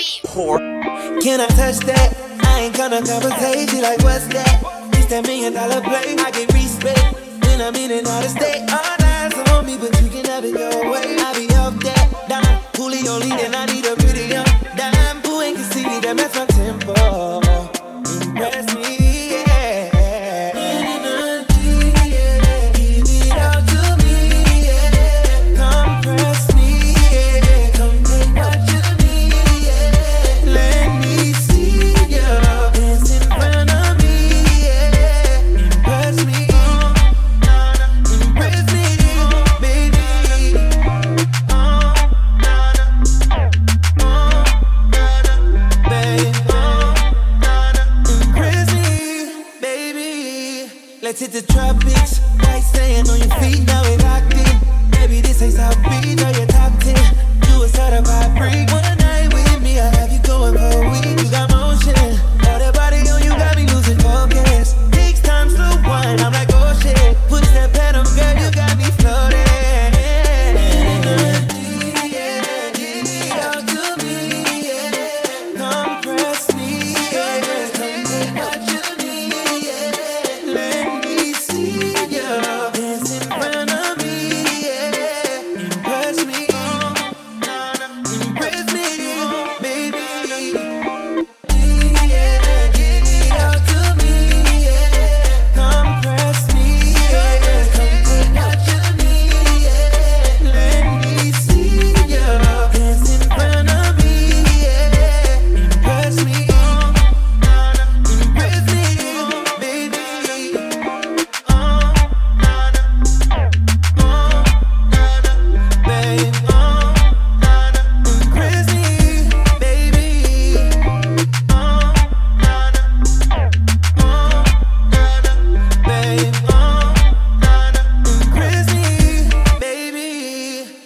Whore. Can I touch that? I ain't gonna compensate you like what's that? It's that million dollar play. I get respect when I'm in and out of state. All eyes on me, but you can have it your way. I be up that dime, fully only, then I need a pretty young dime. Who ain't can see that mess Let's hit the tropics. Right staying on your feet, now we locked in. Baby, this ain't South Beach, are you